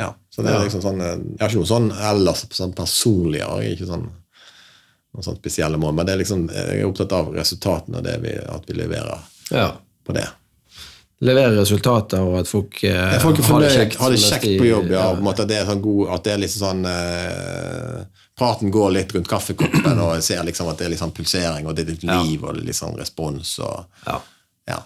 Ja, så det er liksom sånn, eh, Jeg har ikke noe sånn ellers sånn personlig jeg ikke sånn, noen sånn spesielle mål, men det er liksom, jeg er opptatt av resultatene, det vi, at vi leverer ja. på det. Levere resultater, og at folk, eh, Ja, folk har det kjekt. har det kjekt på jobb. Ja, på en måte, det er sånn god, at det er liksom sånn eh, Praten går litt rundt kaffekoppen, og jeg ser liksom at det er sånn pulsering, og det er litt liv og sånn respons. og Ja. ja.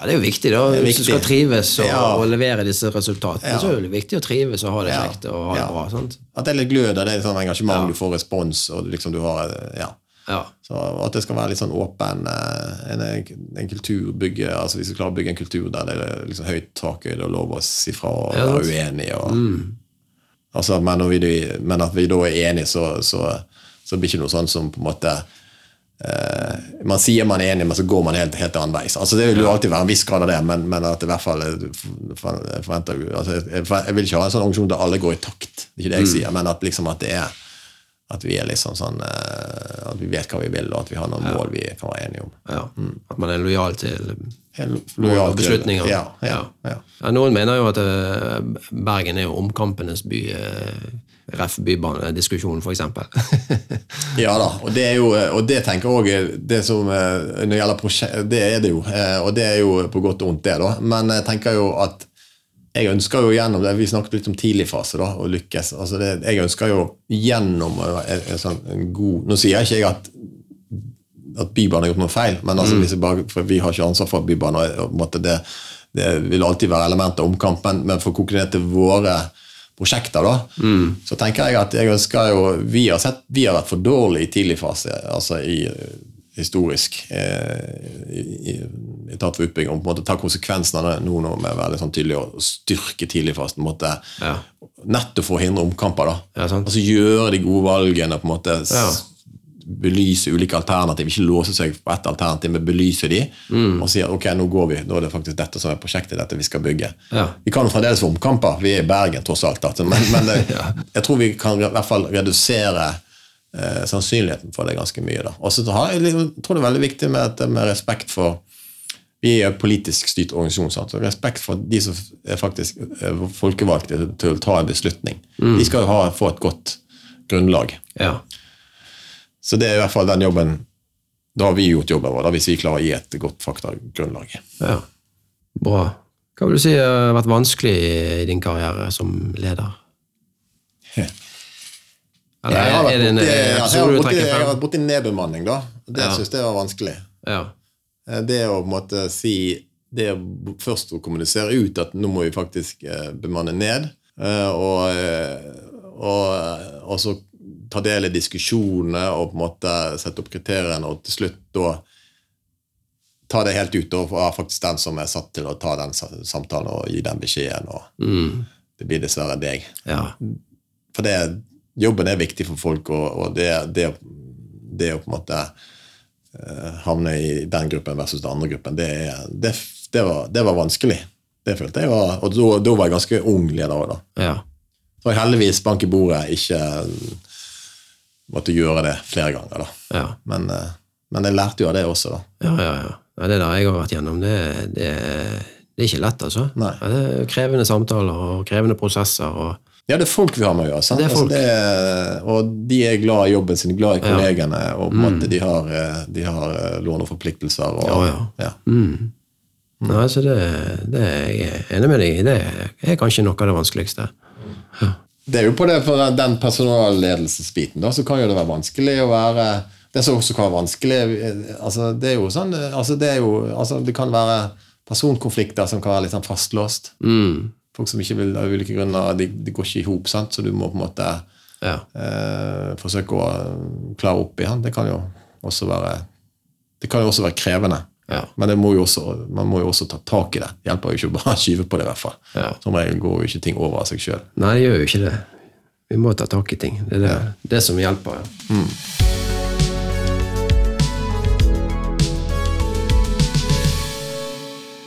Ja, Det er jo viktig, da. Hvis Hvis du skal trives og, Ja. og levere disse resultatene, Ja. så er det viktig å trives og ha det kjekt og ha det bra. sant? At det er litt glød, og det er sånn engasjement, du får respons, og liksom du har ja. Ja. Så at det skal være litt sånn åpen eh, en, en kultur bygge, altså Vi klarer klare å bygge en kultur der det er liksom høyt takhøyde og lov å si fra og være uenig. Og, altså, men, vi, men at vi da er enige, så, så, så blir det ikke noe sånn som på en måte Uh, Man sier man er enig, men så går man helt, helt annen vei. Altså, det vil jo alltid være en viss grad av det, men, men at i hvert fall eh, jeg forventer altså, jeg, jeg vil ikke ha en sånn organisasjon der alle går i takt, det er ikke det jeg sier, men at, liksom, at det er at vi er liksom sånn eh, At vi vet hva vi vil, og at vi har noen mål vi kan være enige om. ja. At man er lojal til lojal beslutninger. Ja, ja, ja. Ja, Noen mener jo at eh, Bergen er jo omkampenes by. eh, Ref. bybanediskusjonen, f.eks. (laughs) Ja da, og det er jo, og det tenker jeg også, det som når det gjelder prosjekt, det er det jo, og det er jo på godt og vondt det da, men jeg tenker jo at jeg ønsker jo gjennom det, vi snakket litt om tidligfase da, å lykkes, altså det, jeg ønsker jo gjennom en, en sånn en god, nå sier jeg ikke jeg at at Bybanen har gjort noe feil, men altså, jeg bare, vi har ikke ansvar for Bybanen, og, det, det vil alltid være elementer av omkamp, men, men for å koke ned til våre prosjekter, da, så tenker jeg at jeg ønsker jo Vi har sett, vi har vært for dårlige i tidlig fase, altså i historisk eh, tatt for utbygging, og på en måte ta konsekvensen av det nå, når vi er veldig sånn tydelig og styrke tidligfasen. Ja. Nettopp for å hindre omkamper. da. Ja, altså Gjøre de gode valgene. på en måte Ja. Belyse ulike alternativ, ikke låse seg på ett alternativ, men belyse de, Mm. og si at ok, nå går vi, nå er det faktisk dette som er prosjektet, dette vi skal bygge. Vi kan jo fremdeles få omkamper, vi er i Bergen tross alt, altså, men, men (laughs) det, jeg tror vi kan i hvert fall redusere eh, sannsynligheten for det ganske mye. Og så tror jeg liksom- det er veldig viktig med, at, med respekt for vi er en politisk styrt organisasjon. Sant? Så respekt for de som er faktisk eh, folkevalgte til å ta en beslutning. De skal jo ha, få et godt grunnlag. Ja. Så det er i hvert fall den jobben Da har vi gjort jobben vår, da, hvis vi klarer å gi et godt faktagrunnlag. ja. Bra. Hva vil du si har vært vanskelig i din karriere som leder? Eller Jeg har er vært en borti- eh, jeg har borti- jeg har vært borti nedbemanning, da. Det Ja. synes jeg var vanskelig. Ja. Eh, Det å på en måte si Det å først å kommunisere ut at nå må vi faktisk eh, bemanne ned, og, og, og så ta del i diskusjonene og på en måte sette opp kriteriene, og til slutt da ta det helt ut og være faktisk den som er satt til å ta den samtalen og gi den beskjeden. og Mm. Det blir dessverre deg. ja. For det, jobben er viktig for folk, og, og det, det, det å på en måte uh, havne i den gruppen versus den andre gruppen, det, det, det, var, det var vanskelig. Det følte jeg var, Og da, da var jeg ganske ung leder òg, da. ja. Så jeg heldigvis bank i bordet ikke måtte gjøre det flere ganger, da. ja. Men, uh, men jeg lærte jo av det også, da. Ja, ja, ja. ja det der jeg har vært gjennom, det, det, det er ikke lett, altså. Ja, det er krevende samtaler og krevende prosesser. og Ja, det er folk vi har med å gjøre. Det folk. Altså, det er, og de er glad i jobben sin, glad i Ja. og på en måte de har, eh, de har eh, lån og forpliktelser. Og, Ja, ja. ja. Mm. Nei, så det, det er jeg enig med deg i. Det er kanskje noe av det vanskeligste. Det er jo på det, for den personalledelsesbiten, da, så kan jo det være vanskelig å være Det som også kan være vanskelig eh, altså Det er jo sånn altså det, er jo, altså det kan være personkonflikter som kan være litt sånn fastlåst. Mm. Folk som ikke vil av ulike grunner, de, de går ikke i hop, så du må på en måte Ja. eh, forsøke å klare opp i. han. Det kan jo også være det kan jo også være krevende. Ja. Men det må også, man må jo også ta tak i det. Det hjelper jo ikke å bare (laughs) skyve på det. i hvert fall. Ja. Som regel går jo ikke ting over av seg sjøl. Nei, det gjør jo ikke det. Vi må ta tak i ting. Det er det, det som hjelper. Ja.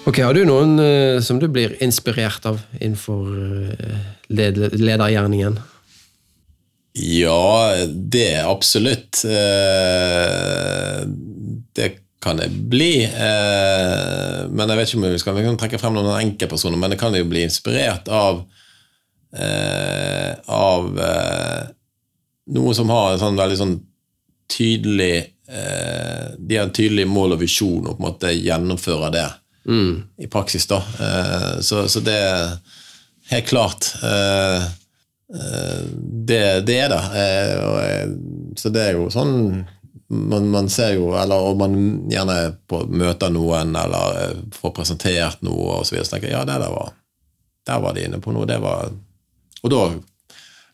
Ok, Har du noen uh, som du blir inspirert av innenfor uh, led ledergjerningen? Ja, det absolutt. Uh, Det kan det bli. Men jeg vet ikke om vi skal vi kan trekke frem noen enkeltpersoner, men det kan jo bli inspirert av av eh, noe som har en sånn veldig sånn tydelig De har en tydelig mål og visjon og på en måte gjennomfører det i praksis, da. Eh, så, så det er helt klart eh, eh, det, det er det. Så det er jo sånn man, man ser jo, eller og man gjerne på, møter noen eller får presentert noe, og så videre, så tenker jeg ja, det der var, der var de inne på noe. var, Og da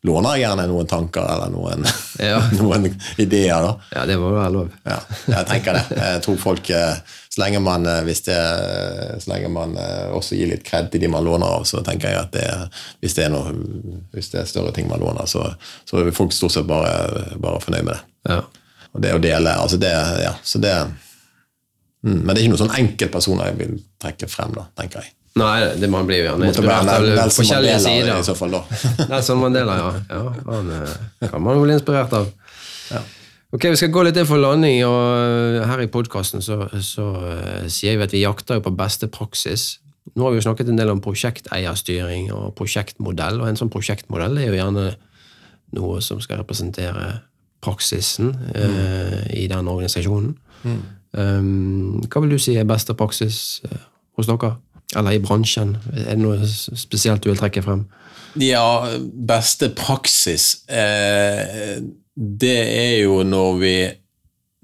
låner jeg gjerne noen tanker eller noen, (laughs) Ja. noen ideer. da. Ja, det må være lov. Ja, jeg tenker det. Jeg tror folk, eh, Så lenge man, eh, det, så lenge man eh, også gir litt kred til de man låner av, så tenker jeg at det, hvis, det noe, hvis det er større ting man låner, så, så er folk stort sett bare, bare fornøyd med det. Ja. Og det å dele altså det, ja, så det, mm, Men det er ikke noen sånn enkeltpersoner jeg vil trekke frem, da, tenker jeg. Nei, det, man blir jo gjerne inspirert av forskjellige sider. i så fall, da. (laughs) Nelson Mandela, ja. ja han eh, kan man jo bli inspirert av. Ok, Vi skal gå litt inn for landing, og eh, her i podkasten så, så eh, sier vi at vi jakter på beste praksis. Nå har vi jo snakket en del om prosjekteierstyring og prosjektmodell, og en sånn prosjektmodell er jo gjerne noe som skal representere praksisen eh, i den organisasjonen. Um, hva vil du si er beste praksis eh, hos dere? Eller i bransjen? Er det noe spesielt du vil trekke frem? Ja, beste praksis eh, Det er jo når vi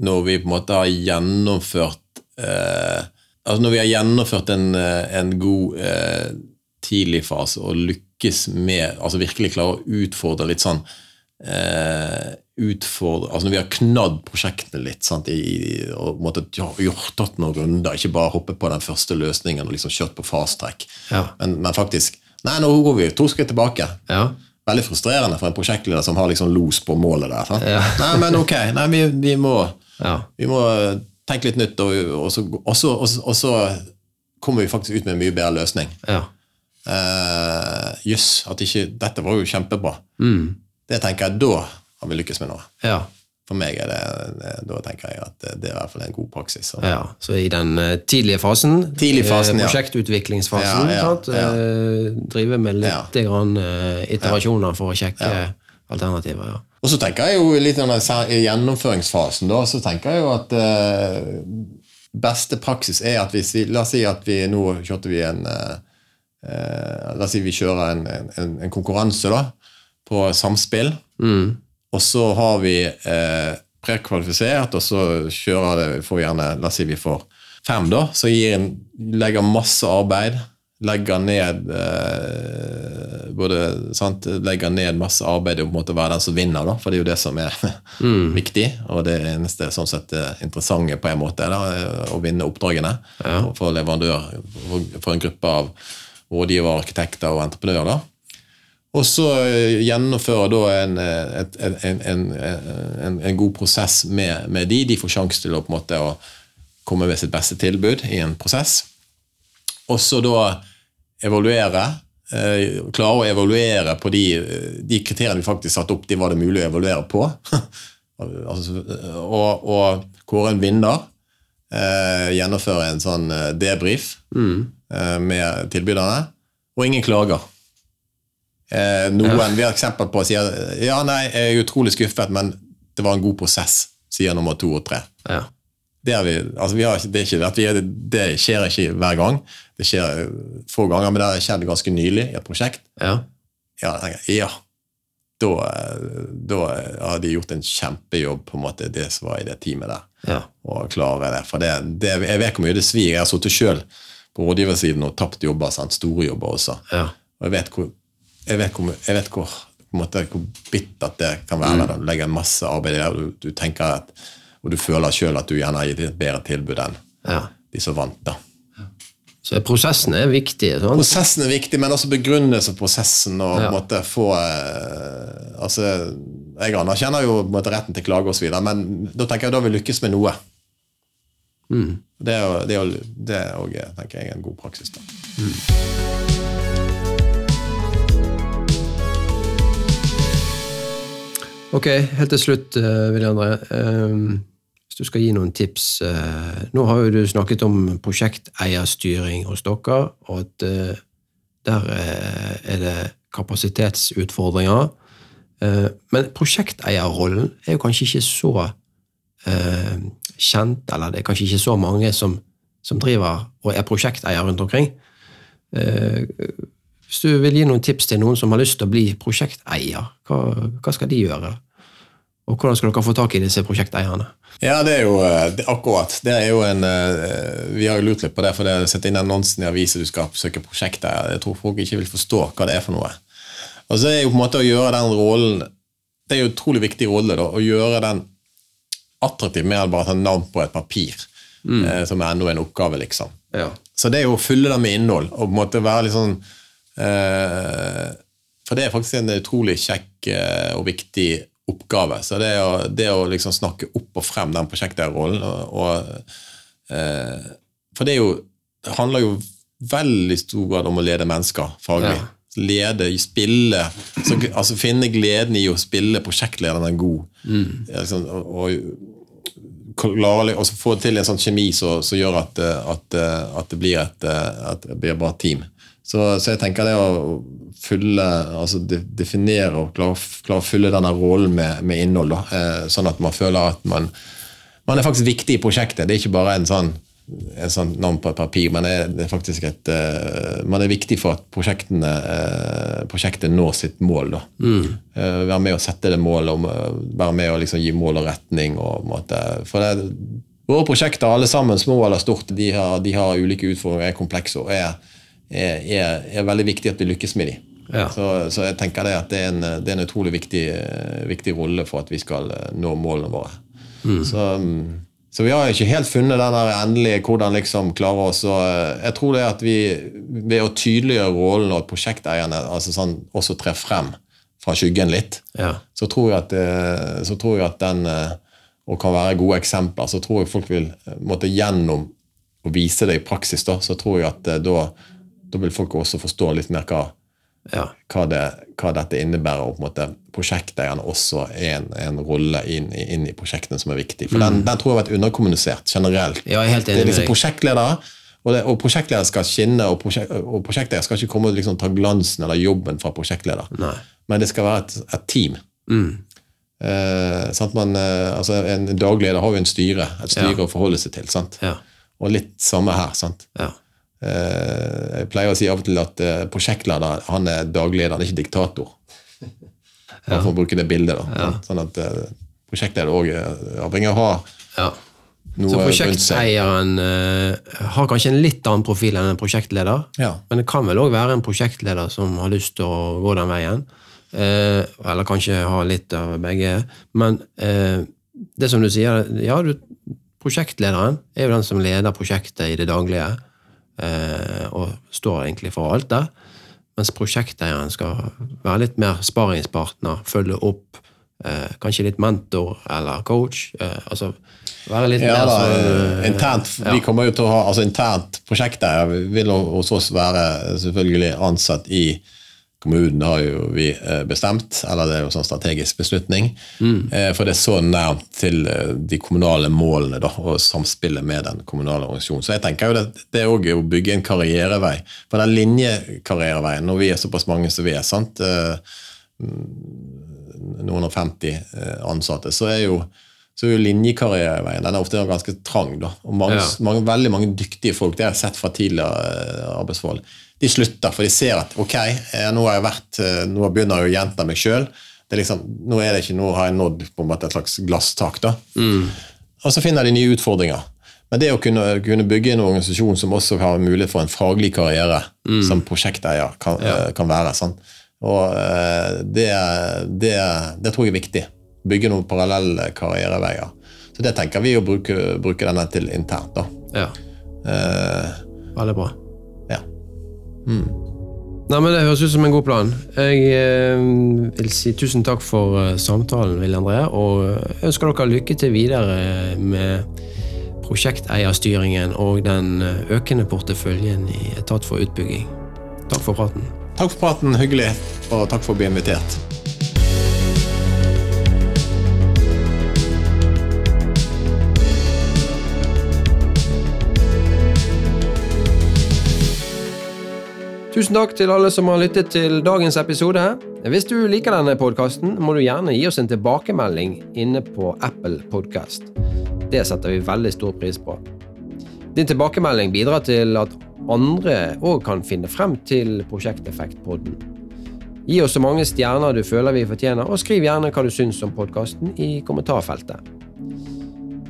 Når vi på en måte har gjennomført eh, Altså når vi har gjennomført en, eh, en god eh, tidlig fase og lykkes med Altså virkelig klarer å utfordre litt sånn eh, utfordre, altså Når vi har knadd prosjektene litt sant, i, i- og måtte, ja, gjort tatt noen runder, ikke bare hoppe på den første løsningen og liksom kjørt på fast track, Ja. men, men faktisk Nei, nå går vi to skritt tilbake. Ja. Veldig frustrerende for en prosjektleder som har liksom los på målet der. Ja. Nei, men ok, nei, vi, vi, må, Ja. vi må tenke litt nytt, og, og, så, og, så, og, så, kommer vi faktisk ut med en mye bedre løsning. ja. uh, yes, at ikke Dette var jo kjempebra. Mm. Det tenker jeg, da har vi lykkes med nå. Ja. For meg er det, Da tenker jeg at det, er i hvert fall en god praksis. Så. ja. Så i den eh, tidlige fasen, Tidlig fasen, eh, ja. prosjektutviklingsfasen, Ja, ja. Eh, drive med litt grann, iterasjoner for å sjekke alternativer. Ja. Og så tenker jeg jo litt i gjennomføringsfasen, da, så tenker jeg jo at eh, beste praksis er at hvis vi La oss si at vi nå kjørte vi en eh, La oss si vi kjører en, en, en konkurranse da, på samspill. Mm. Og så har vi eh, prekvalifisert, og så kjører det, får vi gjerne La oss si vi får fem, da. Så gir en, legger masse arbeid. Legger ned eh, både, sant, Legger ned masse arbeid og på en måte være den som vinner, da. For det er jo det som er (laughs) viktig. Og det eneste sånn sett eh, interessante på en måte er da, eh, å vinne oppdragene for- for leverandør, for, for en gruppe av rådgivere, arkitekter og entreprenører. da. Og så eh, gjennomføre da en, eh, en, en, en, en, god prosess med, med de. De får sjanse til å måte å komme med sitt beste tilbud i en prosess. Og så da evaluere. Eh, klare å evaluere på de, de kriteriene vi faktisk satte opp, de var det mulig å evaluere på. (laughs) altså, og, og kåre en vinner. Eh, gjennomføre en sånn debrief eh, med tilbyderne. Og ingen klager. Eh, noen vi har eksempel på sier ja, nei, jeg er utrolig skuffet, men det var en god prosess, sier nummer to og tre. Ja. Det, vi, altså vi har, det, ikke, vi, det skjer ikke hver gang. Det skjer få ganger, men det har skjedd ganske nylig i et prosjekt. Ja. Ja, ja. Da, da har de gjort en kjempejobb, på en måte, det som var i det teamet der. Ja. Å klare det. For det, det, jeg vet hvor mye det svir. Jeg har sittet sjøl på rådgiversiden og tapt jobber, sant? store jobber også. Ja. Og jeg vet hvor, jeg vet hvor, jeg vet hvor, måte, hvor bittert det kan være. Mm. Du legger masse arbeid i det, og du, du tenker at, og du føler sjøl at du gjerne har gitt et bedre tilbud enn ja. de som vant. da. Så prosessen er viktig. Sånn? Prosessen er viktig, men også begrunnelse på prosessen. og Ja. måte få eh, altså, Jeg anerkjenner jo måte retten til klage osv., men da tenker jeg da vi lykkes med noe. Mm. Det er jo- jeg er en god praksis. da. Ok, helt til slutt, eh, Willy André. eh, Hvis du skal gi noen tips eh, Nå har jo du snakket om prosjekteierstyring hos dere, og at eh, der er det kapasitetsutfordringer. Men prosjekteierrollen er jo kanskje ikke så kjent, eller det er kanskje ikke så mange som som driver og er prosjekteier rundt omkring. Eh, hvis du vil gi noen tips til noen som har lyst til å bli prosjekteier, hva, hva skal de gjøre? Og hvordan skal dere få tak i disse prosjekteierne? Ja, det er jo det, akkurat. Det er jo en, vi har jo lurt litt på det, for det å sette inn annonsen i avisen du skal søke prosjekteier. Jeg tror folk ikke vil forstå hva det er for noe. Og så er jo på en måte å gjøre den rollen Det er jo en utrolig viktig rolle da, å gjøre den attraktiv mer enn bare å ta navn på et papir, mm. eh, som er enda en oppgave, liksom. Ja. Så det er jo å fylle den med innhold, og på en måte være litt sånn eh, For det er faktisk en utrolig kjekk eh, og viktig oppgave. Så det å, det å liksom snakke opp og frem den prosjektlederrollen og, og eh, For det, jo, det handler jo veldig stor grad om å lede mennesker faglig. Ja lede, spille så, altså Finne gleden i å spille prosjektlederen god. Mm. Liksom, og, og, og få til en sånn kjemi som gjør at, at, at, det blir et, at det blir bra team. Så, så, jeg tenker det å fylle, altså definere og klare, klare å fylle denne rollen med, med innhold, eh, sånn at man føler at man, man er faktisk viktig i prosjektet. Det er ikke bare en sånn en sånn navn på et papir, men det er faktisk et eh, Man er viktig for at uh, prosjektet når sitt mål. da. Mm. Uh, være med å sette det målet, om, være med å liksom gi mål og retning. Og, måte, for det, Våre prosjekter, alle sammen, små eller stort, de har, de har ulike utfordringer, er komplekse og er, er, er, er, veldig viktig at vi lykkes med dem. Ja. Så, så, jeg tenker det at det er en, det er en utrolig viktig, viktig rolle for at vi skal nå målene våre. Mm. Så um, så vi har ikke helt funnet den der endelige hvordan liksom klare oss. Og eh, jeg tror det at vi ved å tydeliggjøre rollen og at prosjekteierne altså sånn, også trer frem fra skyggen litt, ja. så, tror at, eh, så tror jeg at den eh, og kan være gode eksempler, så tror jeg folk vil måtte gjennom å vise det i praksis, da, så tror jeg at da, da vil folk også forstå litt mer hva ja. hva, det, hva, dette innebærer, og på en måte prosjekteierne også er en, en rolle inn, inn, i prosjektene som er viktig. For mm. den, den, tror jeg har vært underkommunisert generelt. Ja, helt enig det er liksom prosjektledere, og, det, og prosjektledere skal skinne, og, prosjek, og prosjekteier skal ikke komme og liksom ta glansen eller jobben fra prosjektleder, Nei. men det skal være et, et team. Mm. Eh? Man, eh, altså en daglig leder har jo en styre, et styre ja. å forholde seg til. Sant? Ja. Og litt samme her. sant? Ja. Eh, jeg pleier å si av og til at eh, prosjektleder han er dagleder, han er ikke diktator. (laughs) Ja. For å bruke det bildet. da. Ja. Sånn at eh, prosjektleder òg avhengig av å ha ja. noe Så prosjekteieren har kanskje en litt annen profil enn en prosjektleder, ja. men det kan vel òg være en prosjektleder som har lyst til å gå den veien. Eller kanskje ha litt av begge. Men det som du sier, ja, prosjektlederen er jo den som leder prosjektet i det daglige. Eh, og står egentlig for alt der. Mens prosjekteieren skal være litt mer sparingspartner, følge opp, eh, kanskje litt mentor eller coach. Eh, altså være litt ja, mer sånn Internt ja. vi kommer jo til å ha, altså internt prosjekteier vil hos oss være selvfølgelig ansatt i Kommunen har jo vi eh, bestemt, eller det er jo sånn strategisk beslutning. Mm. Eh, for det er så nært til eh, de kommunale målene da, og samspillet med den kommunale organisasjonen. Så jeg tenker jo det, det er òg å bygge en karrierevei. For den linjekarriereveien, når vi er såpass mange som vi er, sant? Noen og 50 ansatte, så er jo så er jo linjekarriereveien den er ofte ganske trang. da, og mange, ja. mange, Veldig mange dyktige folk det har jeg sett fra tidligere arbeidsforhold de slutter, for de ser at ok, eh, nå har jeg vært, eh, nå begynner jeg å gjenta meg sjøl. Liksom, nå, er det ikke, nå har jeg nådd på en måte et slags glasstak. da. Mm. Og så finner de nye utfordringer. Men det å kunne, kunne, bygge en organisasjon som også har mulighet for en faglig karriere mm. som prosjekteier kan, ja. Eh, kan være sånn. Og det, det, det, tror jeg er viktig. Bygge noen parallelle karriereveier. Så det tenker vi å bruke, bruke denne til internt. da. Ja. Eh, Veldig bra. Mm. Nei, men Det høres ut som en god plan. Jeg eh, vil si tusen takk for uh, samtalen, Ville André, og eh, ønsker dere lykke til videre med prosjekteierstyringen og den eh, økende porteføljen i Etat for utbygging. Takk for praten. Takk for praten, hyggelig, og takk for å bli invitert. Tusen takk til alle som har lyttet til dagens episode. Hvis du liker denne podkasten, må du gjerne gi oss en tilbakemelding inne på Apple Podcast. Det setter vi veldig stor pris på. Din tilbakemelding bidrar til at andre òg kan finne frem til Prosjekteffekt-podden. Gi oss så mange stjerner du føler vi fortjener, og skriv gjerne hva du syns om podkasten i kommentarfeltet.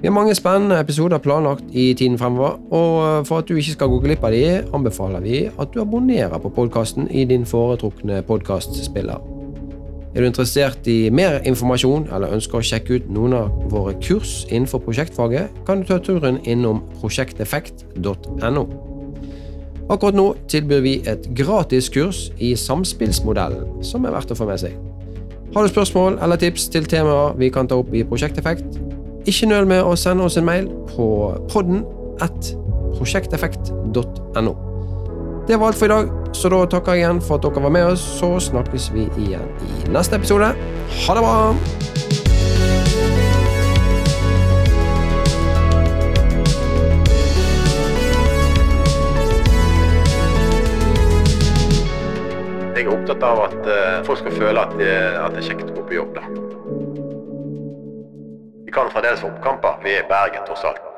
Vi har mange spennende episoder planlagt i tiden fremover, og for at du ikke skal gå glipp av de, anbefaler vi at du abonnerer på podkasten i din foretrukne podkastspiller. Er du interessert i mer informasjon eller ønsker å sjekke ut noen av våre kurs innenfor prosjektfaget, kan du ta turen innom prosjekteffekt.no. Akkurat nå tilbyr vi et gratis kurs i samspillsmodellen, som er verdt å få med seg. Har du spørsmål eller tips til temaer vi kan ta opp i Prosjekteffekt? Ikke nøl med å sende oss en mail på podden at prosjekteffekt.no. Det var alt for i dag, så da takker jeg igjen for at dere var med oss. Så snakkes vi igjen i neste episode. Ha det bra! Jeg er opptatt av at eh, folk skal føle at, det, at det er kjekt å gå på jobb. da. Vi kan fremdeles få oppkamper. Vi er i Bergen, tross alt.